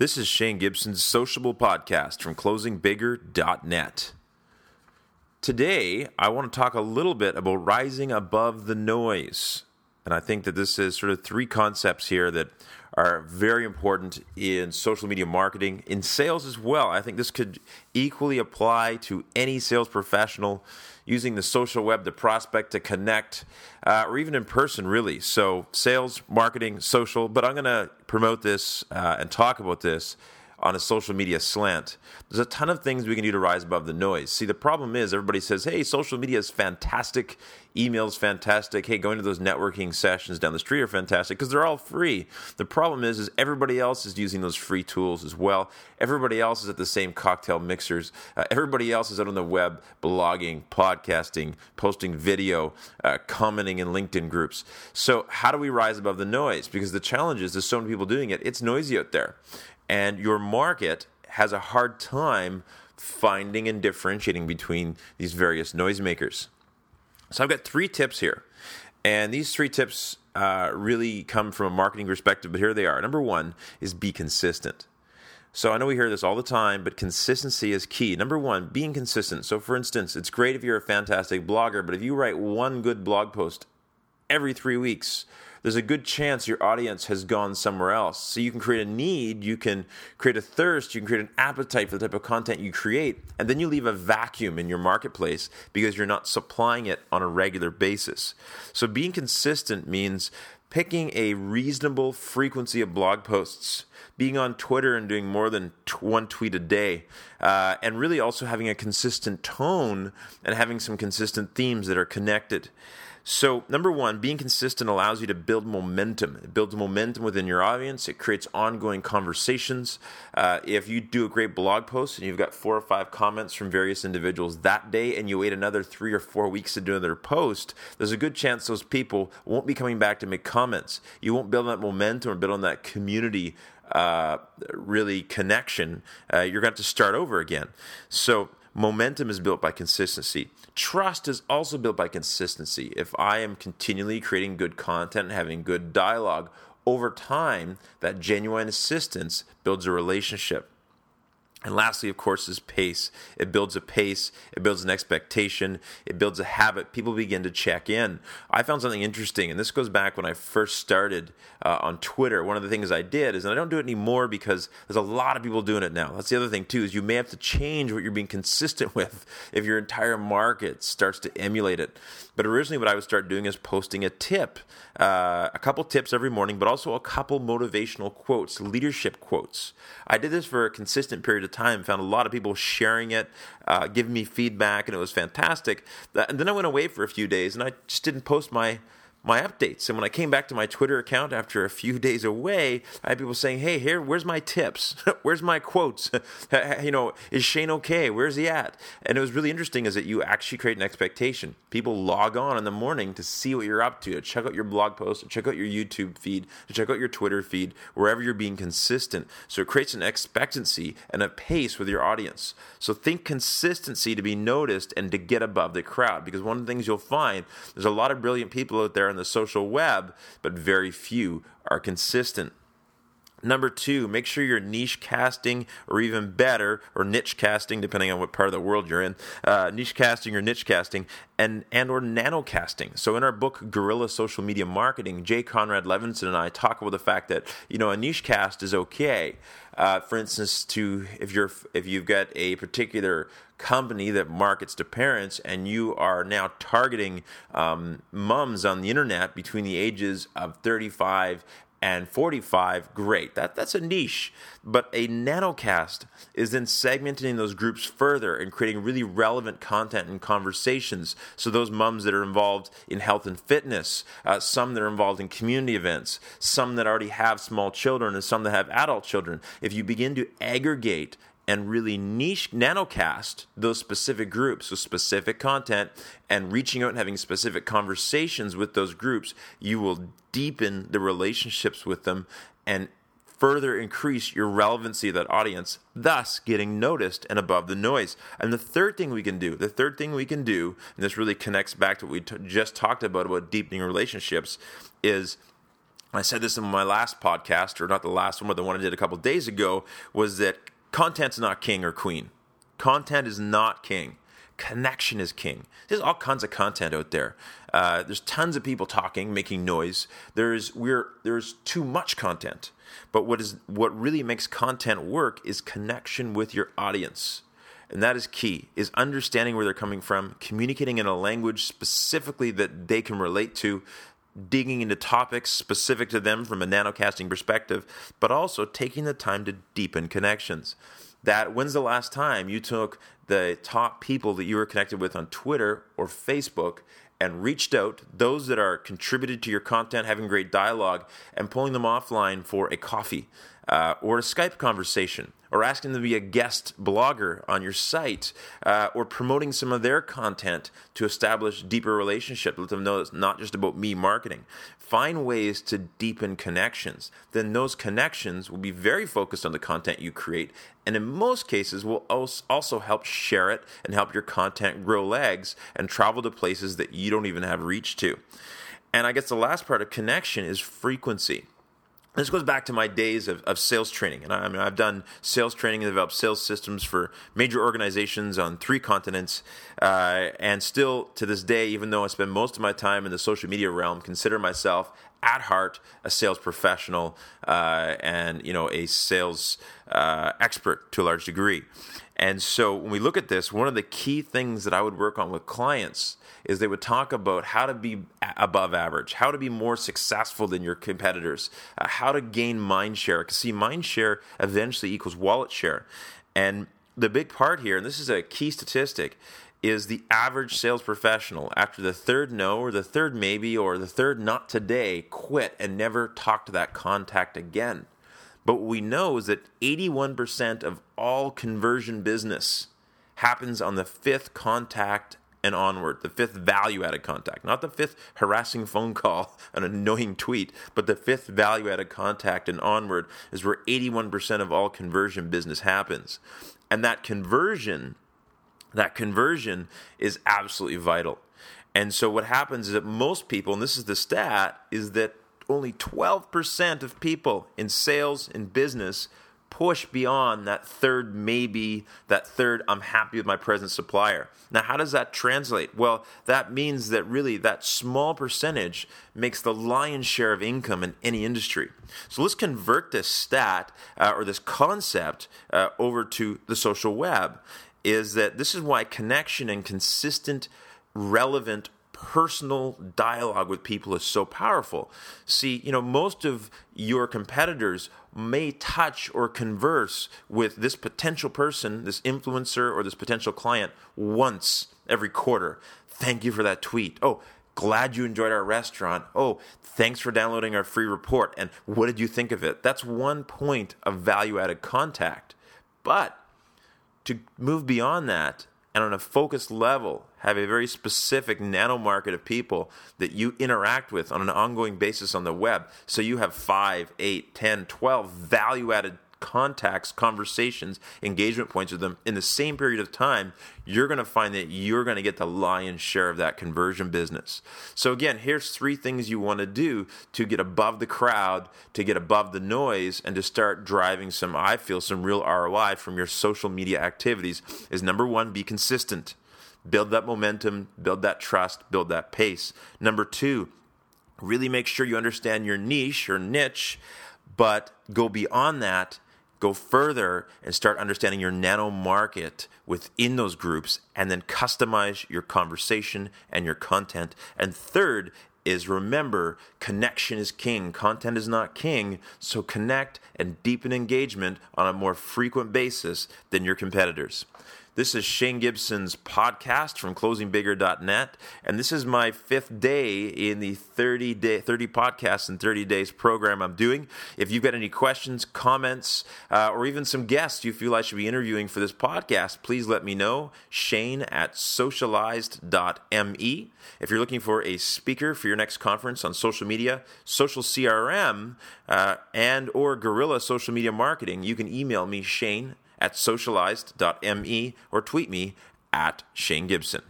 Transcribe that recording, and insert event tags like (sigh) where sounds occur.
This is Shane Gibson's Sociable Podcast from closingbigger.net. Today, I want to talk a little bit about rising above the noise. And I think that this is sort of three concepts here that are very important in social media marketing, in sales as well. I think this could equally apply to any sales professional using the social web to prospect, to connect, uh, or even in person, really. So, sales, marketing, social. But I'm going to promote this uh, and talk about this on a social media slant. There's a ton of things we can do to rise above the noise. See, the problem is everybody says, hey, social media is fantastic, email's fantastic, hey, going to those networking sessions down the street are fantastic because they're all free. The problem is, is everybody else is using those free tools as well. Everybody else is at the same cocktail mixers. Uh, everybody else is out on the web blogging, podcasting, posting video, uh, commenting in LinkedIn groups. So how do we rise above the noise? Because the challenge is there's so many people doing it. It's noisy out there and your market has a hard time finding and differentiating between these various noisemakers. So I've got three tips here, and these three tips uh, really come from a marketing perspective, but here they are. Number one is be consistent. So I know we hear this all the time, but consistency is key. Number one, being consistent. So for instance, it's great if you're a fantastic blogger, but if you write one good blog post every three weeks, there's a good chance your audience has gone somewhere else. So you can create a need, you can create a thirst, you can create an appetite for the type of content you create, and then you leave a vacuum in your marketplace because you're not supplying it on a regular basis. So being consistent means picking a reasonable frequency of blog posts being on Twitter and doing more than t- one tweet a day, uh, and really also having a consistent tone and having some consistent themes that are connected. So, number one, being consistent allows you to build momentum. It builds momentum within your audience. It creates ongoing conversations. Uh, if you do a great blog post and you've got four or five comments from various individuals that day, and you wait another three or four weeks to do another post, there's a good chance those people won't be coming back to make comments. You won't build that momentum or build on that community uh, really connection. Uh, you're going to have to start over again. So, momentum is built by consistency. Trust is also built by consistency. If I am continually creating good content and having good dialogue, over time, that genuine assistance builds a relationship. And lastly, of course, is pace. It builds a pace, it builds an expectation, it builds a habit. People begin to check in. I found something interesting, and this goes back when I first started uh, on Twitter. One of the things I did is, and I don't do it anymore because there's a lot of people doing it now. That's the other thing, too, is you may have to change what you're being consistent (laughs) with if your entire market starts to emulate it. But originally, what I would start doing is posting a tip, uh, a couple tips every morning, but also a couple motivational quotes, leadership quotes. I did this for a consistent period of time. Found a lot of people sharing it, uh, giving me feedback, and it was fantastic. And then I went away for a few days, and I just didn't post my my updates. And when I came back to my Twitter account after a few days away, I had people saying, "Hey, here, where's my tips? (laughs) where's my quotes? (laughs) you know, is Shane okay? Where's he at?" And it was really interesting is that you actually create an expectation. People log on in the morning to see what you're up to, to check out your blog post, to check out your YouTube feed, to check out your Twitter feed, wherever you're being consistent. So it creates an expectancy and a pace with your audience. So think consistency to be noticed and to get above the crowd because one of the things you'll find there's a lot of brilliant people out there on the social web, but very few are consistent. Number two, make sure you're niche casting, or even better, or niche casting, depending on what part of the world you're in. Uh, niche casting or niche casting, and and or nano casting. So in our book, Guerrilla Social Media Marketing, Jay Conrad Levinson and I talk about the fact that you know a niche cast is okay. Uh, for instance, to if you're if you've got a particular company that markets to parents and you are now targeting um, moms on the internet between the ages of 35 and 45, great. That, that's a niche. But a nanocast is then segmenting those groups further and creating really relevant content and conversations. So, those moms that are involved in health and fitness, uh, some that are involved in community events, some that already have small children, and some that have adult children. If you begin to aggregate and really niche nanocast those specific groups with specific content and reaching out and having specific conversations with those groups, you will deepen the relationships with them and further increase your relevancy of that audience, thus getting noticed and above the noise. And the third thing we can do, the third thing we can do, and this really connects back to what we t- just talked about about deepening relationships, is I said this in my last podcast, or not the last one, but the one I did a couple days ago, was that content's not king or queen. Content is not king. Connection is king. There's all kinds of content out there. Uh, there's tons of people talking, making noise. There's we're there's too much content. But what is what really makes content work is connection with your audience. And that is key, is understanding where they're coming from, communicating in a language specifically that they can relate to, digging into topics specific to them from a nanocasting perspective, but also taking the time to deepen connections. That when's the last time you took the top people that you were connected with on Twitter or Facebook and reached out, those that are contributed to your content, having great dialogue, and pulling them offline for a coffee uh, or a Skype conversation or asking them to be a guest blogger on your site, uh, or promoting some of their content to establish deeper relationships. Let them know it's not just about me marketing. Find ways to deepen connections. Then those connections will be very focused on the content you create, and in most cases will also help share it and help your content grow legs and travel to places that you don't even have reach to. And I guess the last part of connection is frequency this goes back to my days of, of sales training. And I, I, mean, I've done sales training and developed sales systems for major organizations on three continents. Uh, and still to this day, even though I spend most of my time in the social media realm, consider myself at heart a sales professional uh, and you know a sales uh, expert to a large degree. And so when we look at this, one of the key things that I would work on with clients is they would talk about how to be above average, how to be more successful than your competitors, uh, how to gain mind share. Because see, mind share eventually equals wallet share. And the big part here, and this is a key statistic, is the average sales professional after the third no or the third maybe or the third not today quit and never talk to that contact again. But what we know is that 81% of all conversion business happens on the fifth contact and onward, the fifth value added contact, not the fifth harassing phone call, (laughs) an annoying tweet, but the fifth value added contact and onward is where 81% of all conversion business happens. And that conversion, that conversion is absolutely vital. And so what happens is that most people, and this is the stat, is that only 12% of people in sales and business push beyond that third maybe, that third I'm happy with my present supplier. Now, how does that translate? Well, that means that really that small percentage makes the lion's share of income in any industry. So let's convert this stat uh, or this concept uh, over to the social web. Is that this is why connection and consistent, relevant personal dialogue with people is so powerful. See, you know, most of your competitors may touch or converse with this potential person, this influencer, or this potential client once every quarter. Thank you for that tweet. Oh, glad you enjoyed our restaurant. Oh, thanks for downloading our free report. And what did you think of it? That's one point of value added contact. But to move beyond that and on a focused level have a very specific nano market of people that you interact with on an ongoing basis on the web. So you have 5 8 10 12 value added contacts, conversations, engagement points with them in the same period of time, you're going to find that you're going to get the lion's share of that conversion business. So, again, here's three things you want to do to get above the crowd, to get above the noise, and to start driving some, I feel, some real ROI from your social media activities. Is number one, be consistent. Build that momentum, build that trust, build that pace. Number two, really make sure you understand your niche or niche, but go beyond that go further and start understanding your nano market within those groups and then customize your conversation and your content. And third is remember connection is king, content is not king. So connect and deepen engagement on a more frequent basis than your competitors. This is Shane Gibson's podcast from closingbigger.net, and this is my fifth day in the 30 day 30 podcasts in 30 days program I'm doing. If you've got any questions, comments, uh, or even some guests you feel I should be interviewing for this podcast, please let me know. Shane at socialized.me. If you're looking for a speaker for your next conference on social media, social CRM, uh, and or guerrilla social media marketing, you can email me Shane at socialized.me or tweet me at Shane Gibson.